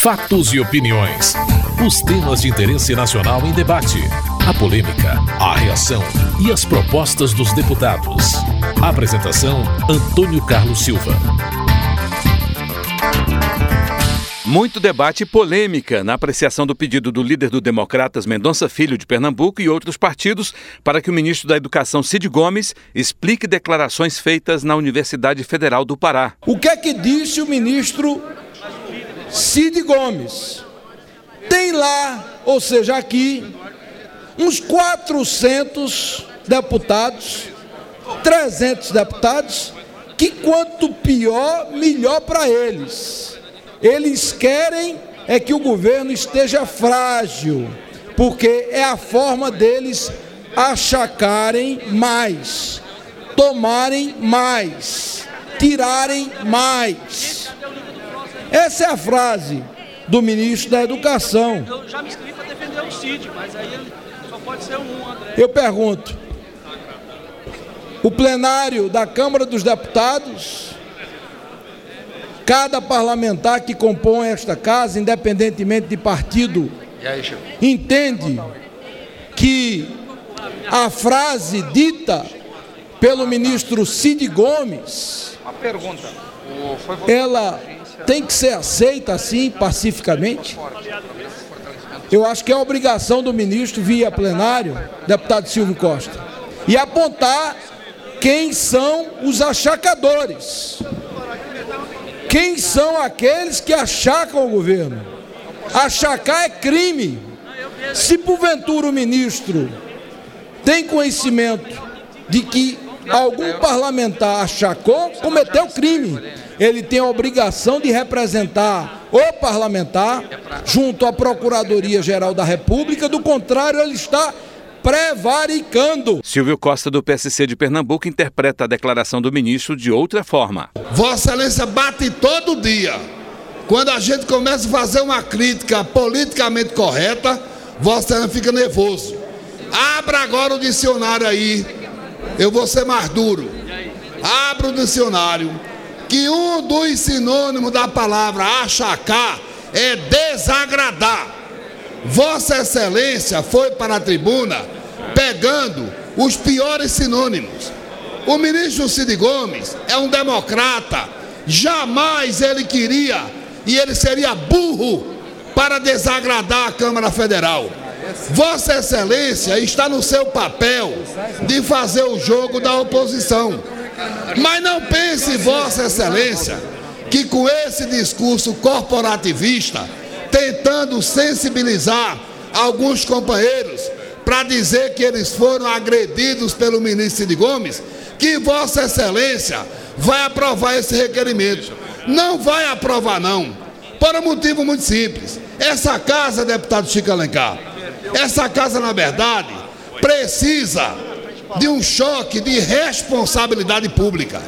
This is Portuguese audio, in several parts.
Fatos e opiniões. Os temas de interesse nacional em debate. A polêmica, a reação e as propostas dos deputados. Apresentação: Antônio Carlos Silva. Muito debate e polêmica na apreciação do pedido do líder do Democratas Mendonça Filho de Pernambuco e outros partidos para que o ministro da Educação Cid Gomes explique declarações feitas na Universidade Federal do Pará. O que é que disse o ministro Cid Gomes. Tem lá, ou seja, aqui, uns 400 deputados, 300 deputados, que quanto pior, melhor para eles. Eles querem é que o governo esteja frágil, porque é a forma deles achacarem mais, tomarem mais, tirarem mais. Essa é a frase do ministro da Educação. Eu já me inscrevi para defender o CID, mas aí ele só pode ser um, André. Eu pergunto: o plenário da Câmara dos Deputados, cada parlamentar que compõe esta casa, independentemente de partido, entende que a frase dita pelo ministro Cid Gomes, ela tem que ser aceita assim, pacificamente? Eu acho que é obrigação do ministro, via plenário, deputado Silvio Costa, e apontar quem são os achacadores. Quem são aqueles que achacam o governo? Achacar é crime. Se porventura o ministro tem conhecimento de que algum parlamentar achacou, cometeu crime ele tem a obrigação de representar o parlamentar junto à Procuradoria-Geral da República, do contrário, ele está prevaricando. Silvio Costa, do PSC de Pernambuco, interpreta a declaração do ministro de outra forma. Vossa Excelência bate todo dia. Quando a gente começa a fazer uma crítica politicamente correta, Vossa Excelência fica nervoso. Abra agora o dicionário aí. Eu vou ser mais duro. Abra o dicionário que um dos sinônimos da palavra achacar é desagradar. Vossa Excelência foi para a tribuna pegando os piores sinônimos. O ministro Cid Gomes é um democrata, jamais ele queria e ele seria burro para desagradar a Câmara Federal. Vossa Excelência está no seu papel de fazer o jogo da oposição. Mas não pense, Vossa Excelência, que com esse discurso corporativista, tentando sensibilizar alguns companheiros para dizer que eles foram agredidos pelo ministro Cid Gomes, que Vossa Excelência vai aprovar esse requerimento. Não vai aprovar, não, por um motivo muito simples. Essa casa, deputado Chico Alencar, essa casa, na verdade, precisa de um choque de responsabilidade pública.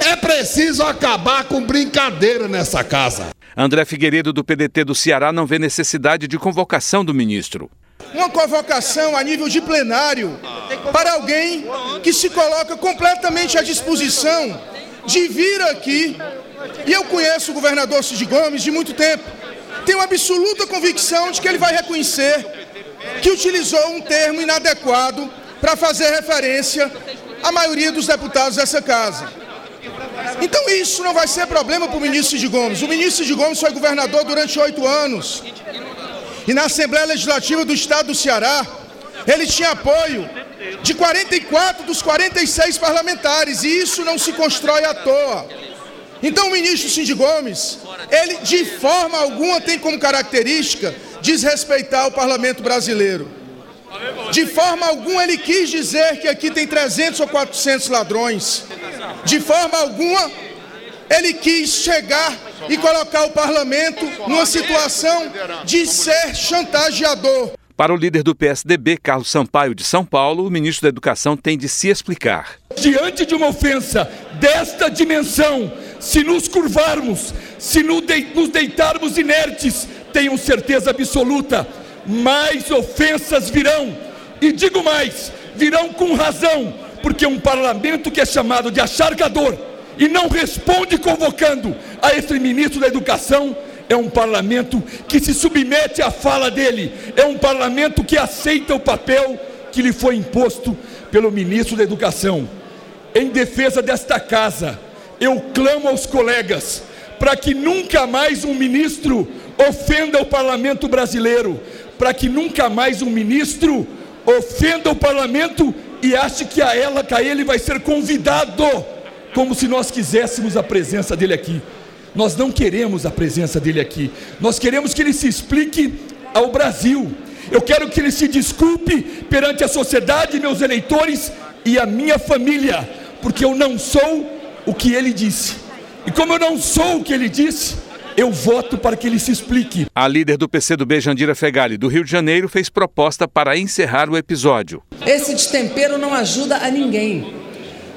É preciso acabar com brincadeira nessa casa. André Figueiredo, do PDT do Ceará, não vê necessidade de convocação do ministro. Uma convocação a nível de plenário para alguém que se coloca completamente à disposição de vir aqui. E eu conheço o governador Cid Gomes de muito tempo. Tenho absoluta convicção de que ele vai reconhecer que utilizou um termo inadequado para fazer referência à maioria dos deputados dessa casa. Então isso não vai ser problema para o ministro Cid Gomes. O ministro Cid Gomes foi governador durante oito anos. E na Assembleia Legislativa do Estado do Ceará, ele tinha apoio de 44 dos 46 parlamentares. E isso não se constrói à toa. Então o ministro Cid Gomes, ele de forma alguma tem como característica desrespeitar o parlamento brasileiro. De forma alguma ele quis dizer que aqui tem 300 ou 400 ladrões. De forma alguma ele quis chegar e colocar o parlamento numa situação de ser chantageador. Para o líder do PSDB, Carlos Sampaio de São Paulo, o ministro da Educação tem de se explicar. Diante de uma ofensa desta dimensão, se nos curvarmos, se nos deitarmos inertes, tenham certeza absoluta, mais ofensas virão. E digo mais, virão com razão, porque um parlamento que é chamado de acharcador e não responde convocando a esse ministro da Educação é um parlamento que se submete à fala dele, é um parlamento que aceita o papel que lhe foi imposto pelo ministro da Educação. Em defesa desta casa, eu clamo aos colegas para que nunca mais um ministro ofenda o parlamento brasileiro, para que nunca mais um ministro ofenda o parlamento e ache que a ela, que a ele vai ser convidado, como se nós quiséssemos a presença dele aqui. Nós não queremos a presença dele aqui. Nós queremos que ele se explique ao Brasil. Eu quero que ele se desculpe perante a sociedade, meus eleitores e a minha família, porque eu não sou o que ele disse. E como eu não sou o que ele disse, eu voto para que ele se explique. A líder do PCdoB, Jandira Fegali, do Rio de Janeiro, fez proposta para encerrar o episódio. Esse destempero não ajuda a ninguém.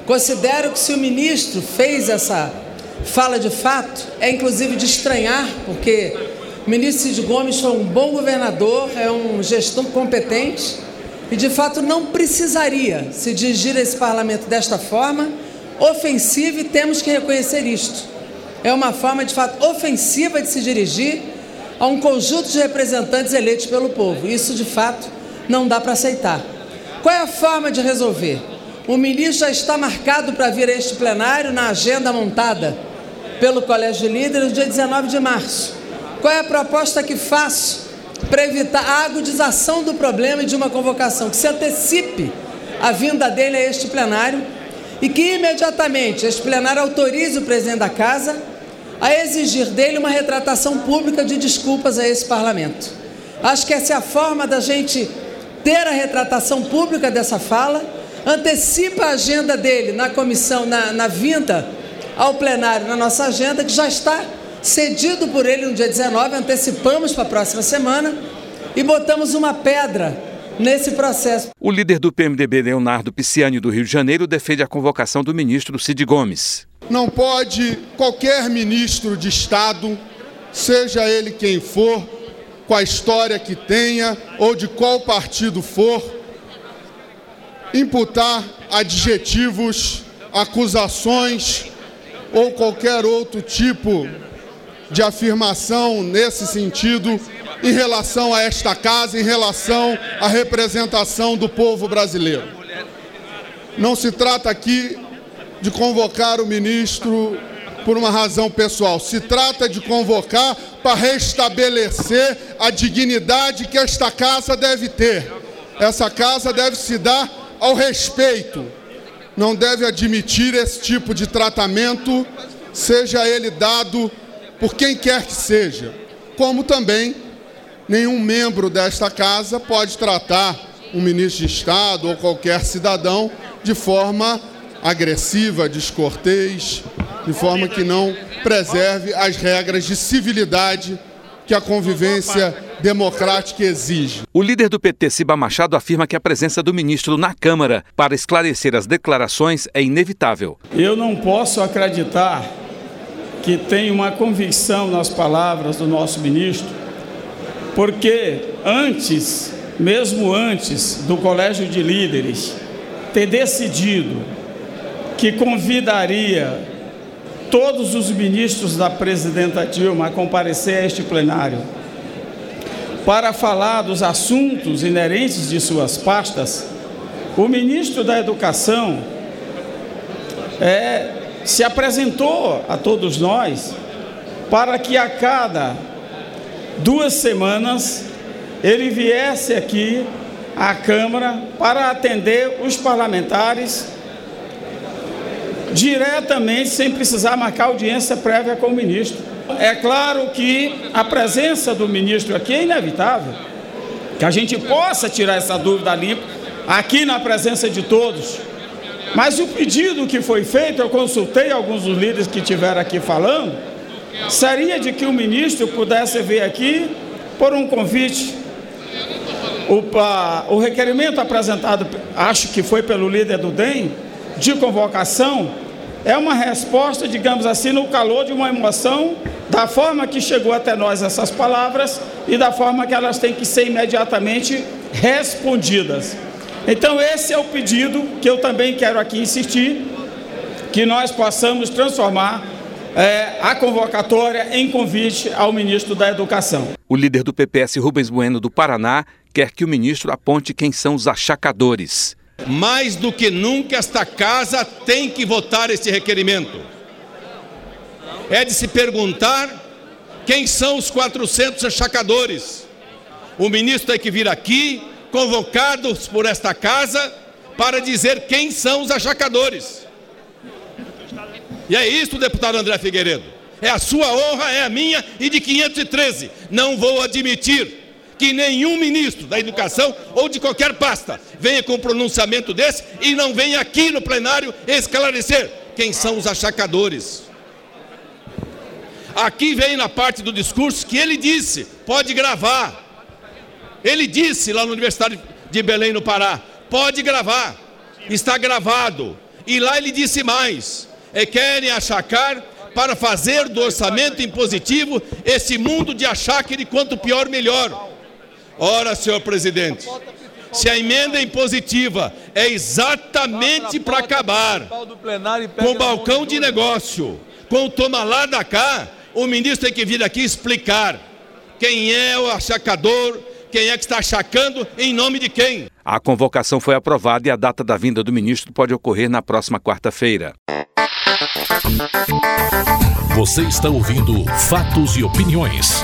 Considero que se o ministro fez essa fala de fato, é inclusive de estranhar, porque o ministro Cid Gomes foi um bom governador, é um gestor competente e de fato não precisaria se dirigir a esse parlamento desta forma, ofensiva, e temos que reconhecer isto. É uma forma de fato ofensiva de se dirigir a um conjunto de representantes eleitos pelo povo. Isso de fato não dá para aceitar. Qual é a forma de resolver? O ministro já está marcado para vir a este plenário na agenda montada pelo Colégio de Líderes no dia 19 de março. Qual é a proposta que faço para evitar a agudização do problema e de uma convocação que se antecipe a vinda dele a este plenário e que imediatamente este plenário autorize o presidente da casa a exigir dele uma retratação pública de desculpas a esse parlamento. Acho que essa é a forma da gente ter a retratação pública dessa fala, antecipa a agenda dele na comissão, na, na vinda ao plenário na nossa agenda, que já está cedido por ele no dia 19, antecipamos para a próxima semana e botamos uma pedra nesse processo. O líder do PMDB, Leonardo Pisciani, do Rio de Janeiro, defende a convocação do ministro Cid Gomes. Não pode qualquer ministro de Estado, seja ele quem for, com a história que tenha ou de qual partido for, imputar adjetivos, acusações ou qualquer outro tipo de afirmação nesse sentido em relação a esta casa, em relação à representação do povo brasileiro. Não se trata aqui de convocar o ministro por uma razão pessoal, se trata de convocar para restabelecer a dignidade que esta casa deve ter. Essa casa deve se dar ao respeito. Não deve admitir esse tipo de tratamento, seja ele dado por quem quer que seja, como também nenhum membro desta casa pode tratar um ministro de Estado ou qualquer cidadão de forma agressiva, descortês, de forma que não preserve as regras de civilidade que a convivência democrática exige. O líder do PT, Ciba Machado, afirma que a presença do ministro na Câmara para esclarecer as declarações é inevitável. Eu não posso acreditar que tem uma convicção nas palavras do nosso ministro, porque antes, mesmo antes do Colégio de Líderes ter decidido que convidaria todos os ministros da presidenta Dilma a comparecer a este plenário para falar dos assuntos inerentes de suas pastas, o ministro da Educação é, se apresentou a todos nós para que a cada duas semanas ele viesse aqui à Câmara para atender os parlamentares diretamente, sem precisar marcar audiência prévia com o ministro. É claro que a presença do ministro aqui é inevitável, que a gente possa tirar essa dúvida limpa aqui na presença de todos. Mas o pedido que foi feito, eu consultei alguns dos líderes que estiveram aqui falando, seria de que o ministro pudesse vir aqui por um convite. O, a, o requerimento apresentado, acho que foi pelo líder do DEM, de convocação, é uma resposta, digamos assim, no calor de uma emoção, da forma que chegou até nós essas palavras e da forma que elas têm que ser imediatamente respondidas. Então, esse é o pedido que eu também quero aqui insistir, que nós possamos transformar é, a convocatória em convite ao ministro da Educação. O líder do PPS, Rubens Bueno, do Paraná, quer que o ministro aponte quem são os achacadores. Mais do que nunca, esta casa tem que votar esse requerimento. É de se perguntar quem são os 400 achacadores. O ministro tem que vir aqui, convocados por esta casa, para dizer quem são os achacadores. E é isso, deputado André Figueiredo. É a sua honra, é a minha e de 513. Não vou admitir que nenhum ministro da educação ou de qualquer pasta venha com um pronunciamento desse e não venha aqui no plenário esclarecer quem são os achacadores. Aqui vem na parte do discurso que ele disse, pode gravar. Ele disse lá na Universidade de Belém, no Pará, pode gravar, está gravado. E lá ele disse mais: é, querem achacar para fazer do orçamento impositivo esse mundo de achaque de quanto pior, melhor. Ora, senhor presidente, se a emenda impositiva é exatamente para acabar com o balcão de negócio, com o toma lá da cá, o ministro tem que vir aqui explicar quem é o achacador, quem é que está achacando, em nome de quem. A convocação foi aprovada e a data da vinda do ministro pode ocorrer na próxima quarta-feira. Você está ouvindo Fatos e Opiniões.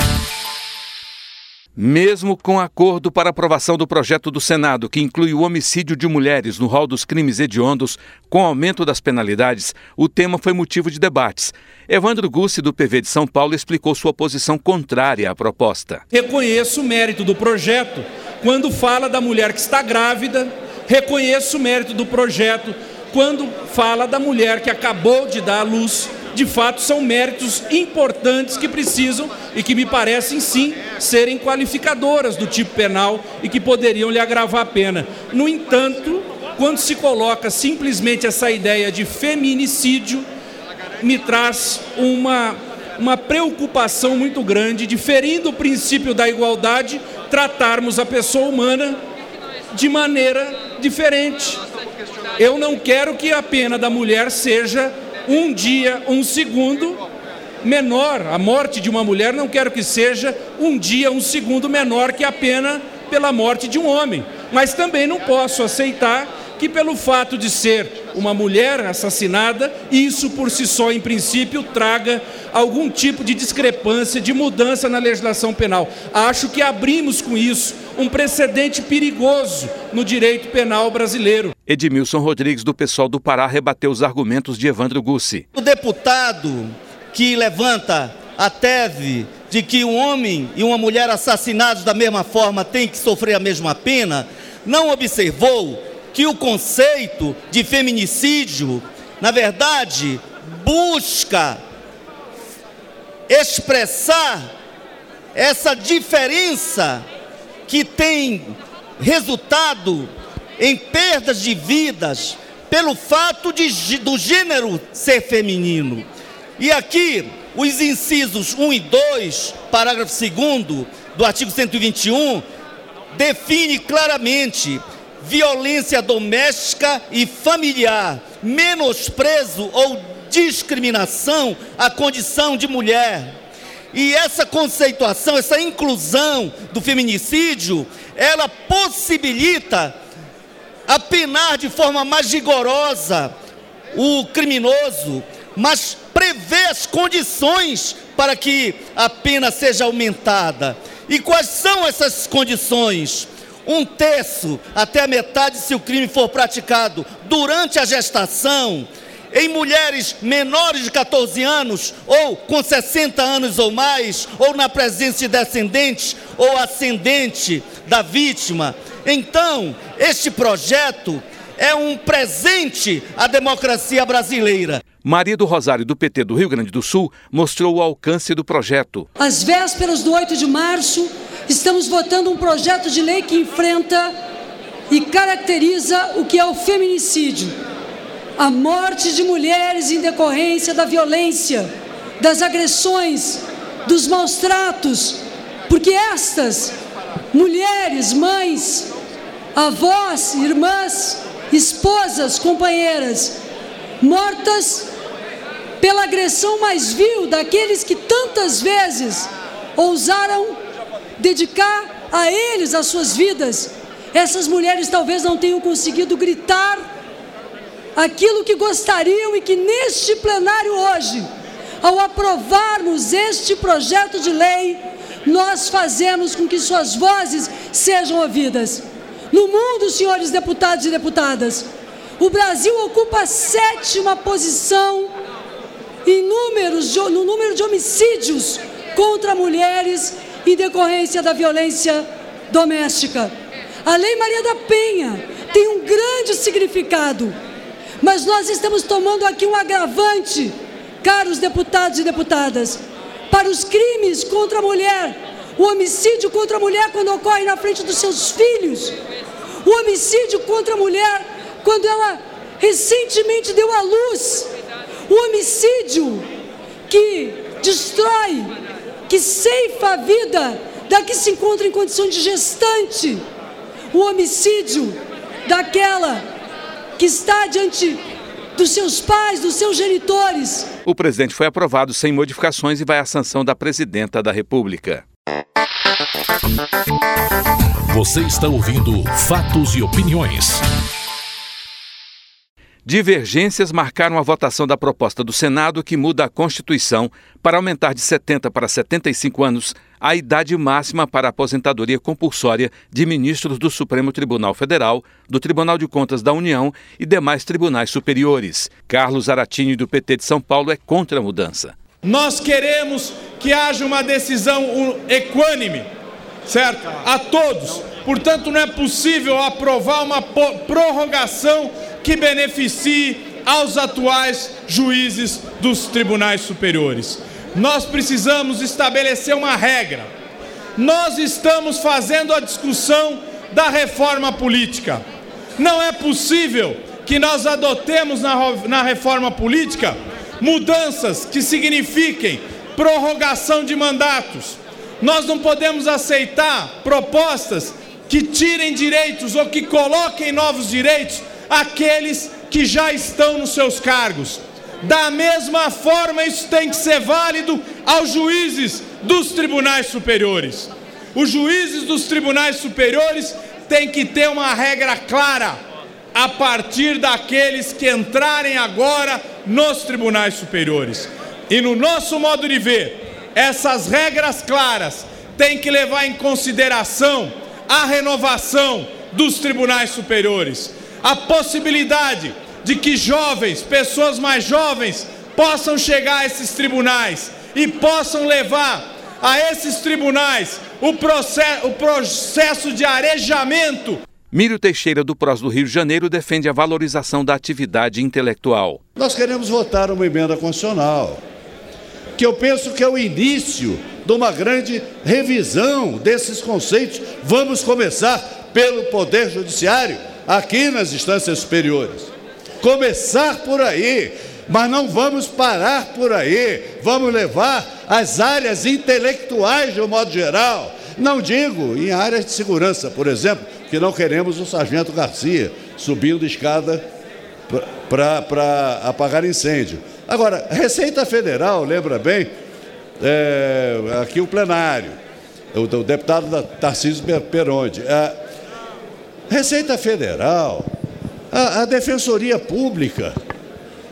Mesmo com acordo para aprovação do projeto do Senado, que inclui o homicídio de mulheres no rol dos crimes hediondos, com aumento das penalidades, o tema foi motivo de debates. Evandro Gussi, do PV de São Paulo, explicou sua posição contrária à proposta. Reconheço o mérito do projeto quando fala da mulher que está grávida, reconheço o mérito do projeto quando fala da mulher que acabou de dar à luz de fato são méritos importantes que precisam e que me parecem sim serem qualificadoras do tipo penal e que poderiam lhe agravar a pena. No entanto, quando se coloca simplesmente essa ideia de feminicídio, me traz uma, uma preocupação muito grande de, ferindo o princípio da igualdade, tratarmos a pessoa humana de maneira diferente. Eu não quero que a pena da mulher seja um dia, um segundo menor. A morte de uma mulher não quero que seja um dia, um segundo menor que a pena pela morte de um homem. Mas também não posso aceitar que, pelo fato de ser uma mulher assassinada, isso por si só, em princípio, traga algum tipo de discrepância, de mudança na legislação penal. Acho que abrimos com isso um precedente perigoso no direito penal brasileiro. Edmilson Rodrigues, do pessoal do Pará, rebateu os argumentos de Evandro Gussi. O deputado que levanta a tese de que um homem e uma mulher assassinados da mesma forma têm que sofrer a mesma pena, não observou que o conceito de feminicídio, na verdade, busca expressar essa diferença que tem resultado em perdas de vidas pelo fato de, do gênero ser feminino. E aqui, os incisos 1 e 2, parágrafo 2 do artigo 121, define claramente violência doméstica e familiar, menosprezo ou discriminação à condição de mulher. E essa conceituação, essa inclusão do feminicídio, ela possibilita apenar de forma mais rigorosa o criminoso, mas prevê as condições para que a pena seja aumentada. E quais são essas condições? Um terço até a metade se o crime for praticado durante a gestação, em mulheres menores de 14 anos, ou com 60 anos ou mais, ou na presença de descendentes ou ascendente da vítima, então, este projeto é um presente à democracia brasileira. Maria do Rosário, do PT do Rio Grande do Sul, mostrou o alcance do projeto. Às vésperas do 8 de março, estamos votando um projeto de lei que enfrenta e caracteriza o que é o feminicídio. A morte de mulheres em decorrência da violência, das agressões, dos maus tratos, porque estas mulheres, mães, avós, irmãs, esposas, companheiras, mortas pela agressão mais vil daqueles que tantas vezes ousaram dedicar a eles as suas vidas. Essas mulheres talvez não tenham conseguido gritar aquilo que gostariam e que neste plenário hoje, ao aprovarmos este projeto de lei, nós fazemos com que suas vozes sejam ouvidas. No mundo, senhores deputados e deputadas, o Brasil ocupa a sétima posição em números, no número de homicídios contra mulheres em decorrência da violência doméstica. A Lei Maria da Penha tem um grande significado, mas nós estamos tomando aqui um agravante, caros deputados e deputadas, para os crimes contra a mulher, o homicídio contra a mulher quando ocorre na frente dos seus filhos, o homicídio contra a mulher quando ela recentemente deu à luz, o homicídio que destrói, que ceifa a vida da que se encontra em condição de gestante, o homicídio daquela que está diante dos seus pais, dos seus genitores. O presidente foi aprovado sem modificações e vai à sanção da presidenta da República. Você está ouvindo Fatos e Opiniões. Divergências marcaram a votação da proposta do Senado que muda a Constituição para aumentar de 70 para 75 anos a idade máxima para a aposentadoria compulsória de ministros do Supremo Tribunal Federal, do Tribunal de Contas da União e demais tribunais superiores. Carlos Aratini, do PT de São Paulo, é contra a mudança. Nós queremos que haja uma decisão equânime, certo? A todos. Portanto, não é possível aprovar uma prorrogação que beneficie aos atuais juízes dos tribunais superiores. Nós precisamos estabelecer uma regra. Nós estamos fazendo a discussão da reforma política. Não é possível que nós adotemos na, reforma política mudanças que signifiquem prorrogação de mandatos. Nós não podemos aceitar propostas que tirem direitos ou que coloquem novos direitos àqueles que já estão nos seus cargos. Da mesma forma, isso tem que ser válido aos juízes dos tribunais superiores. Os juízes dos tribunais superiores têm que ter uma regra clara a partir daqueles que entrarem agora nos tribunais superiores. E no nosso modo de ver, essas regras claras têm que levar em consideração a renovação dos tribunais superiores, a possibilidade de que jovens, pessoas mais jovens, possam chegar a esses tribunais e possam levar a esses tribunais o processo, o processo de arejamento. Mírio Teixeira, do PROS do Rio de Janeiro, defende a valorização da atividade intelectual. Nós queremos votar uma emenda constitucional, que eu penso que é o início de uma grande revisão desses conceitos. Vamos começar pelo Poder Judiciário, aqui nas instâncias superiores. Começar por aí, mas não vamos parar por aí. Vamos levar as áreas intelectuais de um modo geral. Não digo em áreas de segurança, por exemplo, que não queremos o Sargento Garcia subindo escada para apagar incêndio. Agora, Receita Federal, lembra bem, é, aqui o plenário, o, o deputado Tarcísio Peronde. A Receita Federal a, a Defensoria Pública.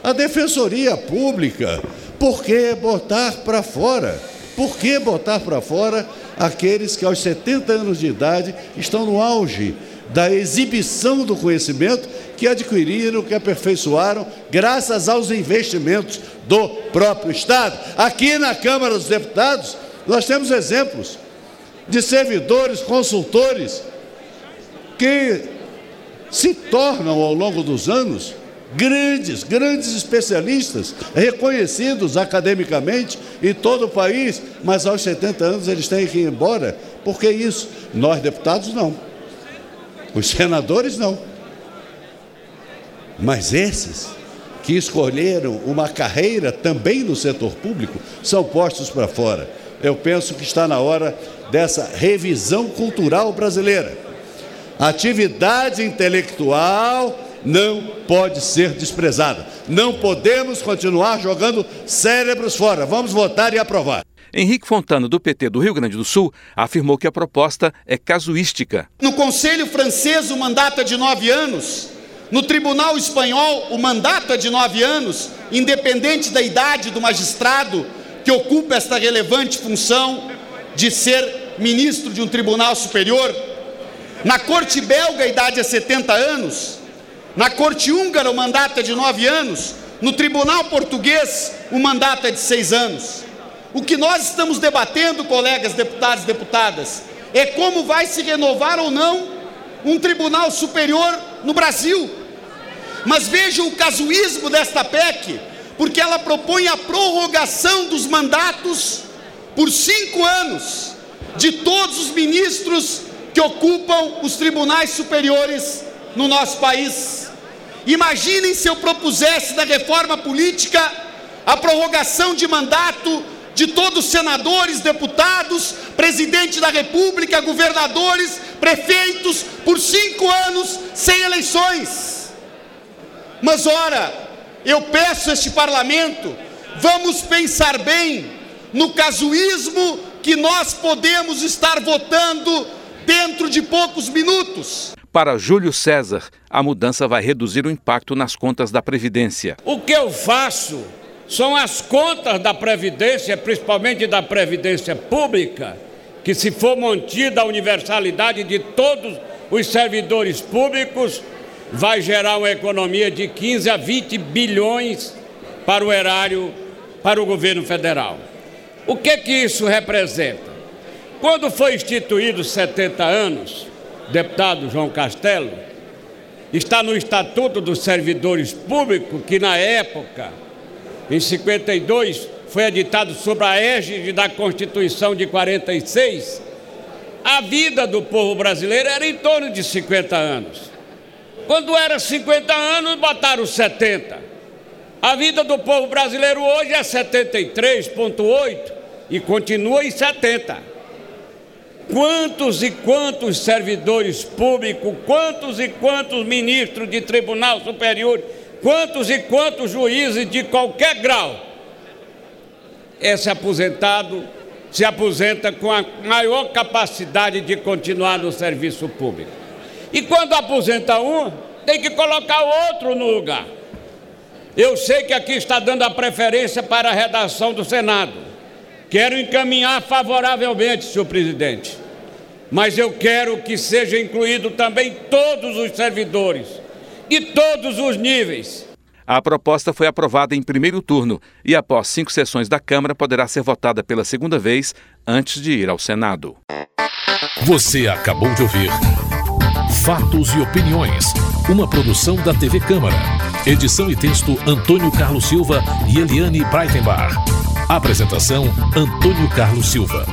A Defensoria Pública, por que botar para fora? Por que botar para fora aqueles que aos 70 anos de idade estão no auge da exibição do conhecimento que adquiriram, que aperfeiçoaram, graças aos investimentos do próprio Estado. Aqui na Câmara dos Deputados, nós temos exemplos de servidores, consultores, que se tornam ao longo dos anos grandes, grandes especialistas, reconhecidos academicamente em todo o país, mas aos 70 anos eles têm que ir embora. Por que isso? Nós, deputados, não. Os senadores, não. Mas esses que escolheram uma carreira também no setor público são postos para fora. Eu penso que está na hora dessa revisão cultural brasileira atividade intelectual não pode ser desprezada. Não podemos continuar jogando cérebros fora. Vamos votar e aprovar. Henrique Fontana, do PT do Rio Grande do Sul, afirmou que a proposta é casuística. No Conselho francês, o mandato é de nove anos. No Tribunal Espanhol, o mandato é de nove anos, independente da idade do magistrado que ocupa esta relevante função de ser ministro de um tribunal superior. Na Corte belga, a idade é 70 anos. Na Corte húngara, o mandato é de nove anos. No Tribunal português, o mandato é de seis anos. O que nós estamos debatendo, colegas deputados e deputadas, é como vai se renovar ou não um tribunal superior no Brasil. Mas veja o casuísmo desta PEC, porque ela propõe a prorrogação dos mandatos por cinco anos de todos os ministros que ocupam os tribunais superiores no nosso país. Imaginem se eu propusesse na reforma política a prorrogação de mandato de todos os senadores, deputados, presidente da República, governadores, prefeitos, por cinco anos sem eleições. Mas ora, eu peço a este parlamento, vamos pensar bem no casuísmo que nós podemos estar votando dentro de poucos minutos. Para Júlio César, a mudança vai reduzir o impacto nas contas da Previdência. O que eu faço são as contas da Previdência, principalmente da Previdência Pública, que, se for mantida a universalidade de todos os servidores públicos, vai gerar uma economia de 15 a 20 bilhões para o erário, para o governo federal. O que que isso representa? Quando foi instituído 70 anos, deputado João Castelo, está no Estatuto dos Servidores Públicos, que na época em 52, foi editado sobre a égide da Constituição de 46, a vida do povo brasileiro era em torno de 50 anos. Quando era 50 anos, botaram 70. A vida do povo brasileiro hoje é 73,8 e continua em 70. Quantos e quantos servidores públicos, quantos e quantos ministros de tribunal superior quantos e quantos juízes de qualquer grau esse aposentado se aposenta com a maior capacidade de continuar no serviço público. E quando aposenta um, tem que colocar outro no lugar. Eu sei que aqui está dando a preferência para a redação do Senado. Quero encaminhar favoravelmente, senhor presidente. Mas eu quero que seja incluído também todos os servidores de todos os níveis. A proposta foi aprovada em primeiro turno e, após cinco sessões da Câmara, poderá ser votada pela segunda vez antes de ir ao Senado. Você acabou de ouvir Fatos e Opiniões, uma produção da TV Câmara. Edição e texto Antônio Carlos Silva e Eliane Breitenbach. Apresentação Antônio Carlos Silva.